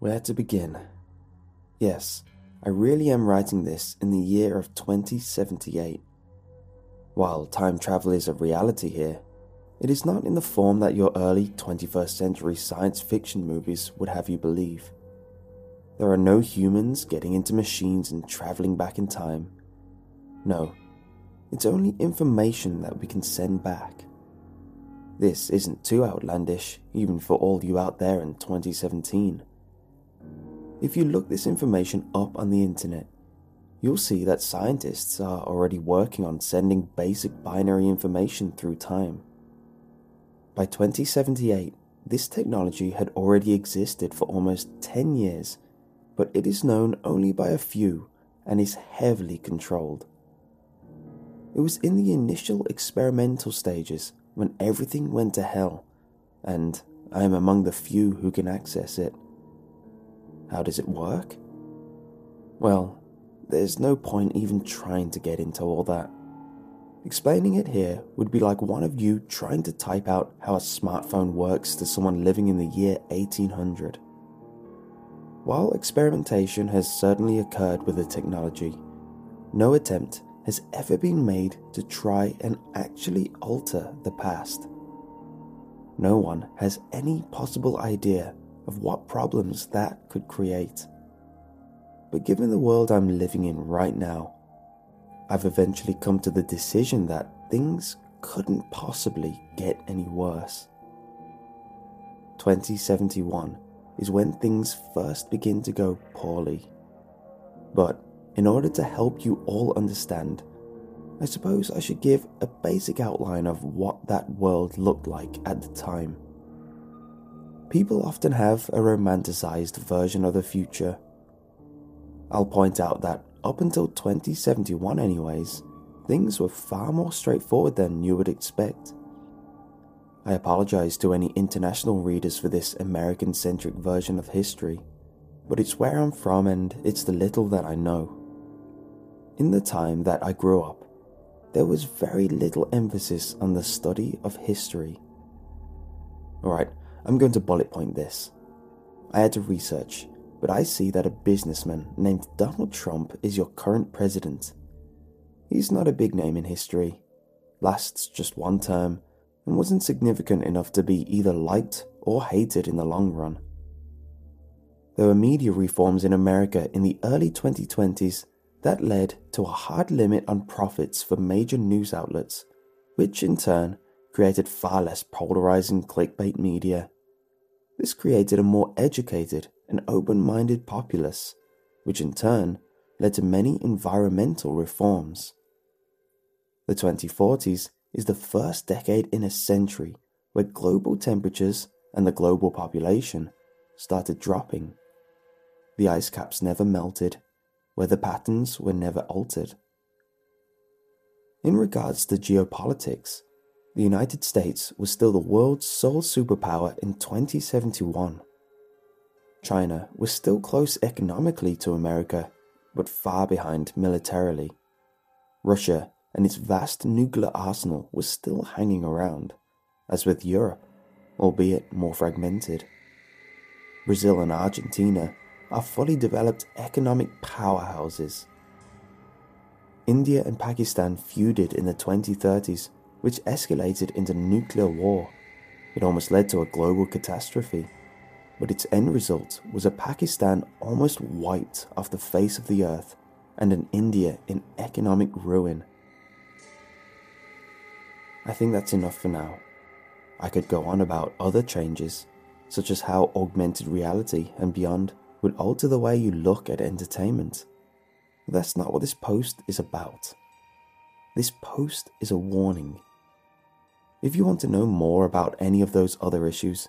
Where to begin? Yes, I really am writing this in the year of 2078. While time travel is a reality here, it is not in the form that your early 21st century science fiction movies would have you believe. There are no humans getting into machines and traveling back in time. No, it's only information that we can send back. This isn't too outlandish, even for all you out there in 2017. If you look this information up on the internet, you'll see that scientists are already working on sending basic binary information through time. By 2078, this technology had already existed for almost 10 years, but it is known only by a few and is heavily controlled. It was in the initial experimental stages when everything went to hell, and I am among the few who can access it. How does it work? Well, there's no point even trying to get into all that. Explaining it here would be like one of you trying to type out how a smartphone works to someone living in the year 1800. While experimentation has certainly occurred with the technology, no attempt has ever been made to try and actually alter the past. No one has any possible idea of what problems that could create. But given the world I'm living in right now, I've eventually come to the decision that things couldn't possibly get any worse. 2071 is when things first begin to go poorly. But in order to help you all understand, I suppose I should give a basic outline of what that world looked like at the time. People often have a romanticized version of the future. I'll point out that up until 2071, anyways, things were far more straightforward than you would expect. I apologize to any international readers for this American centric version of history, but it's where I'm from and it's the little that I know. In the time that I grew up, there was very little emphasis on the study of history. Alright, I'm going to bullet point this. I had to research, but I see that a businessman named Donald Trump is your current president. He's not a big name in history, lasts just one term, and wasn't significant enough to be either liked or hated in the long run. There were media reforms in America in the early 2020s that led to a hard limit on profits for major news outlets, which in turn created far less polarizing clickbait media this created a more educated and open minded populace, which in turn led to many environmental reforms. The 2040s is the first decade in a century where global temperatures and the global population started dropping. The ice caps never melted, weather patterns were never altered. In regards to geopolitics, the United States was still the world's sole superpower in 2071. China was still close economically to America, but far behind militarily. Russia and its vast nuclear arsenal was still hanging around, as with Europe, albeit more fragmented. Brazil and Argentina are fully developed economic powerhouses. India and Pakistan feuded in the 2030s which escalated into nuclear war. It almost led to a global catastrophe, but its end result was a Pakistan almost wiped off the face of the earth and an India in economic ruin. I think that's enough for now. I could go on about other changes, such as how augmented reality and beyond would alter the way you look at entertainment. But that's not what this post is about. This post is a warning if you want to know more about any of those other issues,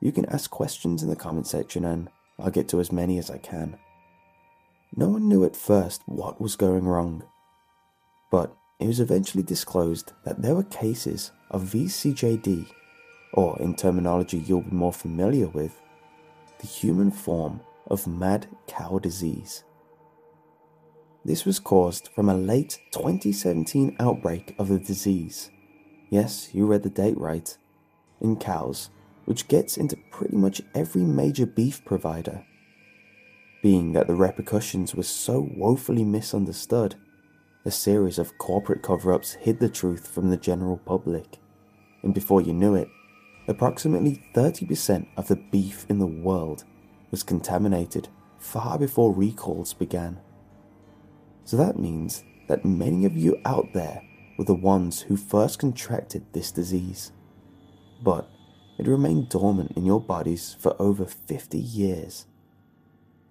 you can ask questions in the comment section and I'll get to as many as I can. No one knew at first what was going wrong, but it was eventually disclosed that there were cases of VCJD, or in terminology you'll be more familiar with, the human form of mad cow disease. This was caused from a late 2017 outbreak of the disease Yes, you read the date right. In cows, which gets into pretty much every major beef provider, being that the repercussions were so woefully misunderstood. A series of corporate cover ups hid the truth from the general public, and before you knew it, approximately 30% of the beef in the world was contaminated far before recalls began. So that means that many of you out there were the ones who first contracted this disease. But it remained dormant in your bodies for over 50 years.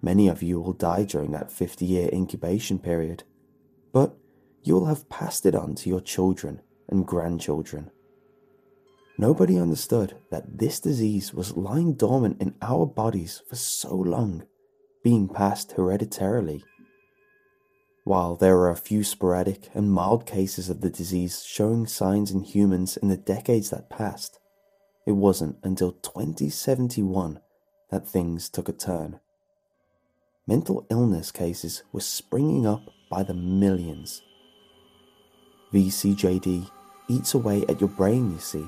Many of you will die during that 50 year incubation period, but you will have passed it on to your children and grandchildren. Nobody understood that this disease was lying dormant in our bodies for so long, being passed hereditarily. While there are a few sporadic and mild cases of the disease showing signs in humans in the decades that passed, it wasn't until 2071 that things took a turn. Mental illness cases were springing up by the millions. VCJD eats away at your brain, you see.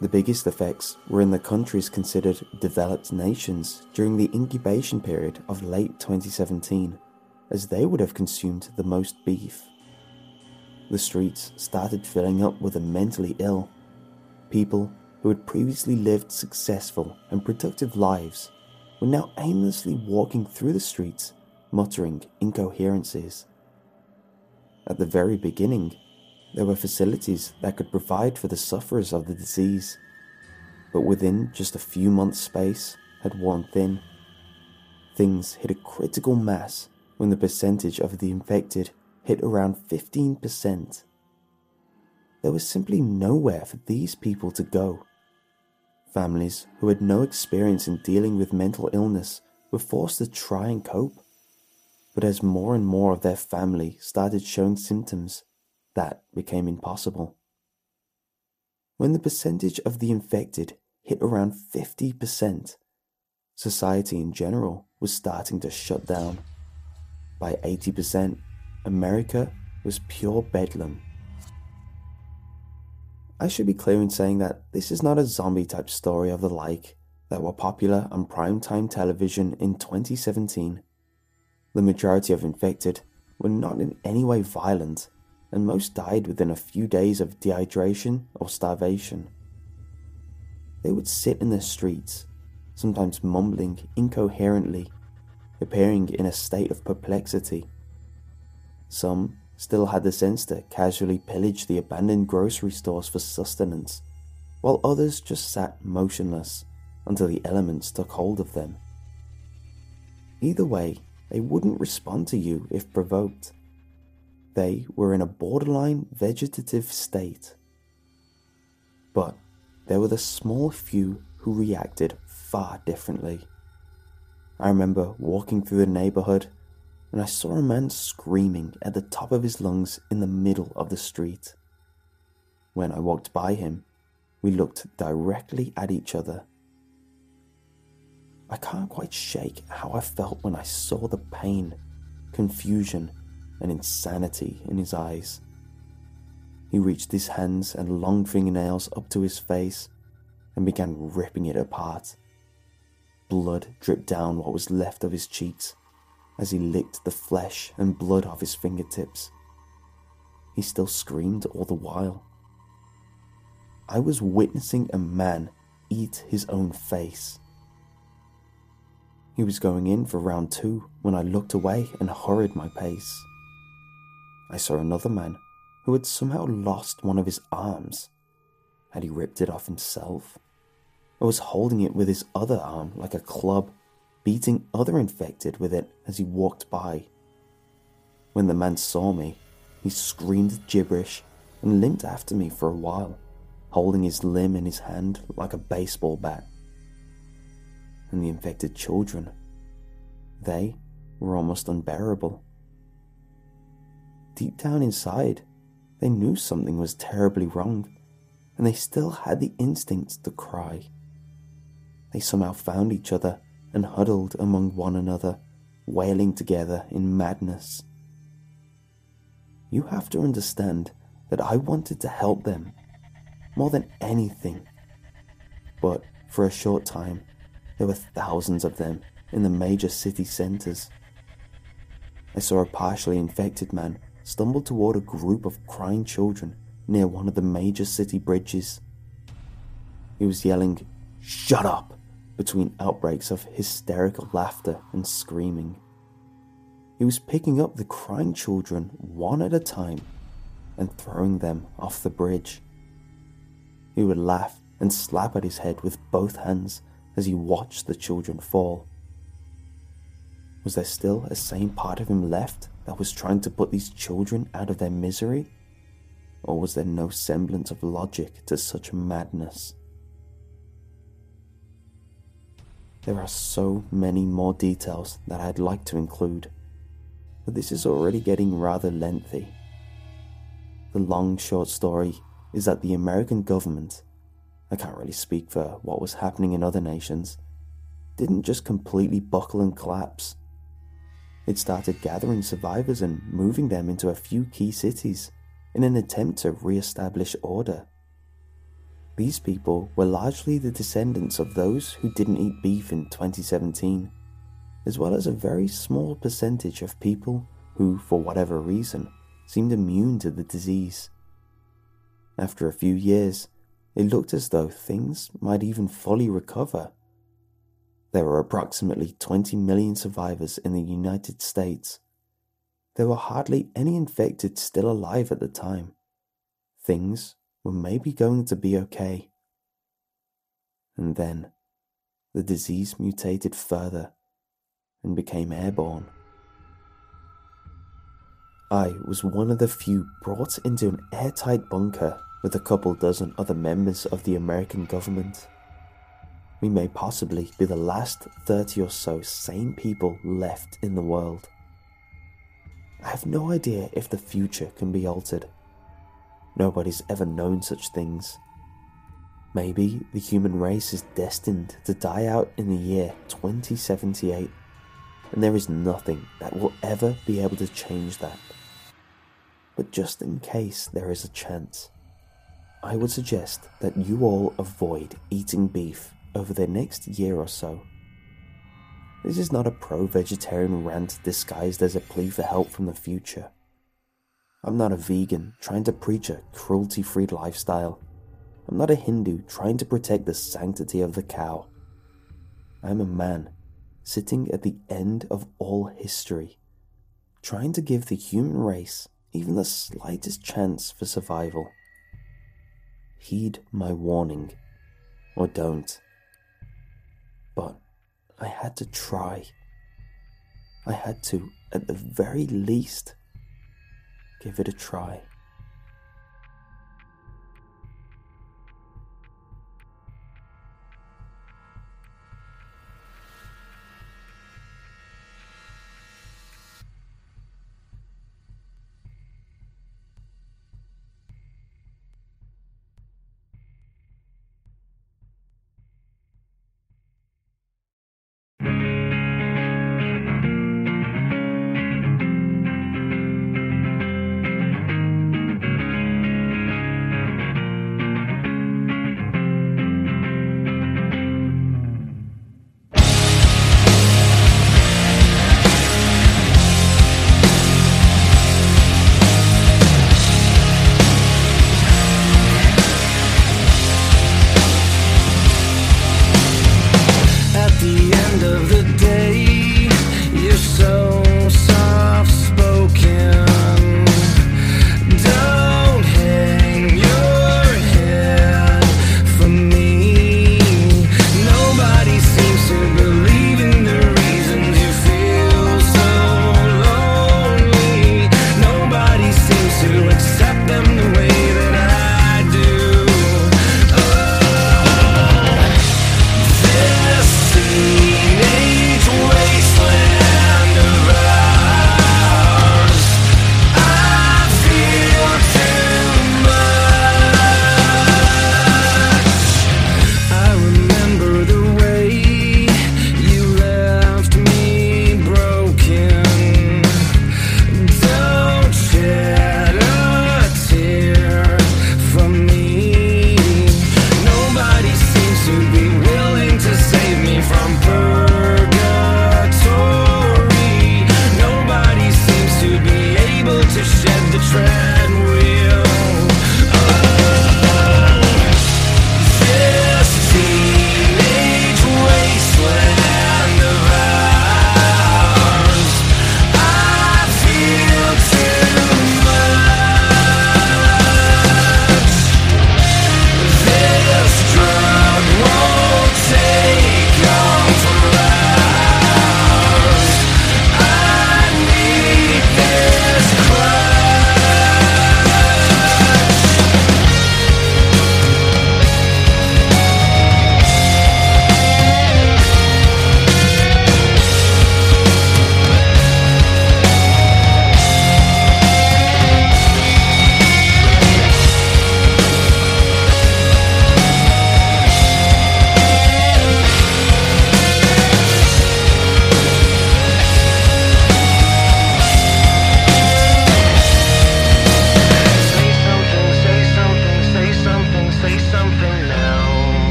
The biggest effects were in the countries considered developed nations during the incubation period of late 2017, as they would have consumed the most beef. The streets started filling up with the mentally ill, people who had previously lived successful and productive lives were now aimlessly walking through the streets, muttering incoherencies. At the very beginning, there were facilities that could provide for the sufferers of the disease, but within just a few months' space had worn thin. Things hit a critical mass when the percentage of the infected hit around 15%. There was simply nowhere for these people to go. Families who had no experience in dealing with mental illness were forced to try and cope. But as more and more of their family started showing symptoms, that became impossible. When the percentage of the infected hit around 50%, society in general was starting to shut down. By 80%, America was pure bedlam. I should be clear in saying that this is not a zombie type story of the like that were popular on primetime television in 2017. The majority of infected were not in any way violent, and most died within a few days of dehydration or starvation. They would sit in the streets, sometimes mumbling incoherently, appearing in a state of perplexity. Some still had the sense to casually pillage the abandoned grocery stores for sustenance, while others just sat motionless until the elements took hold of them. Either way, they wouldn't respond to you if provoked. They were in a borderline vegetative state. But there were the small few who reacted far differently. I remember walking through the neighborhood and I saw a man screaming at the top of his lungs in the middle of the street. When I walked by him, we looked directly at each other. I can't quite shake how I felt when I saw the pain, confusion, and insanity in his eyes. He reached his hands and long fingernails up to his face and began ripping it apart. Blood dripped down what was left of his cheeks as he licked the flesh and blood off his fingertips. He still screamed all the while. I was witnessing a man eat his own face. He was going in for round two when I looked away and hurried my pace. I saw another man who had somehow lost one of his arms. Had he ripped it off himself? Or was holding it with his other arm like a club beating other infected with it as he walked by. When the man saw me, he screamed gibberish and limped after me for a while, holding his limb in his hand like a baseball bat. And the infected children, they were almost unbearable. Deep down inside, they knew something was terribly wrong, and they still had the instinct to cry. They somehow found each other and huddled among one another, wailing together in madness. You have to understand that I wanted to help them more than anything. But for a short time, there were thousands of them in the major city centers. I saw a partially infected man stumble toward a group of crying children near one of the major city bridges. He was yelling, Shut up! Between outbreaks of hysterical laughter and screaming. He was picking up the crying children one at a time and throwing them off the bridge. He would laugh and slap at his head with both hands as he watched the children fall. Was there still a sane part of him left that was trying to put these children out of their misery? Or was there no semblance of logic to such madness? There are so many more details that I'd like to include, but this is already getting rather lengthy. The long short story is that the American government, I can't really speak for what was happening in other nations, didn't just completely buckle and collapse. It started gathering survivors and moving them into a few key cities in an attempt to re establish order. These people were largely the descendants of those who didn't eat beef in 2017, as well as a very small percentage of people who, for whatever reason, seemed immune to the disease. After a few years, it looked as though things might even fully recover. There were approximately 20 million survivors in the United States. There were hardly any infected still alive at the time. Things were maybe going to be okay. And then the disease mutated further and became airborne. I was one of the few brought into an airtight bunker with a couple dozen other members of the American government. We may possibly be the last 30 or so sane people left in the world. I have no idea if the future can be altered. Nobody's ever known such things. Maybe the human race is destined to die out in the year 2078, and there is nothing that will ever be able to change that. But just in case there is a chance, I would suggest that you all avoid eating beef over the next year or so. This is not a pro vegetarian rant disguised as a plea for help from the future. I'm not a vegan trying to preach a cruelty free lifestyle. I'm not a Hindu trying to protect the sanctity of the cow. I'm a man sitting at the end of all history, trying to give the human race even the slightest chance for survival. Heed my warning, or don't. But I had to try. I had to, at the very least, give it a try.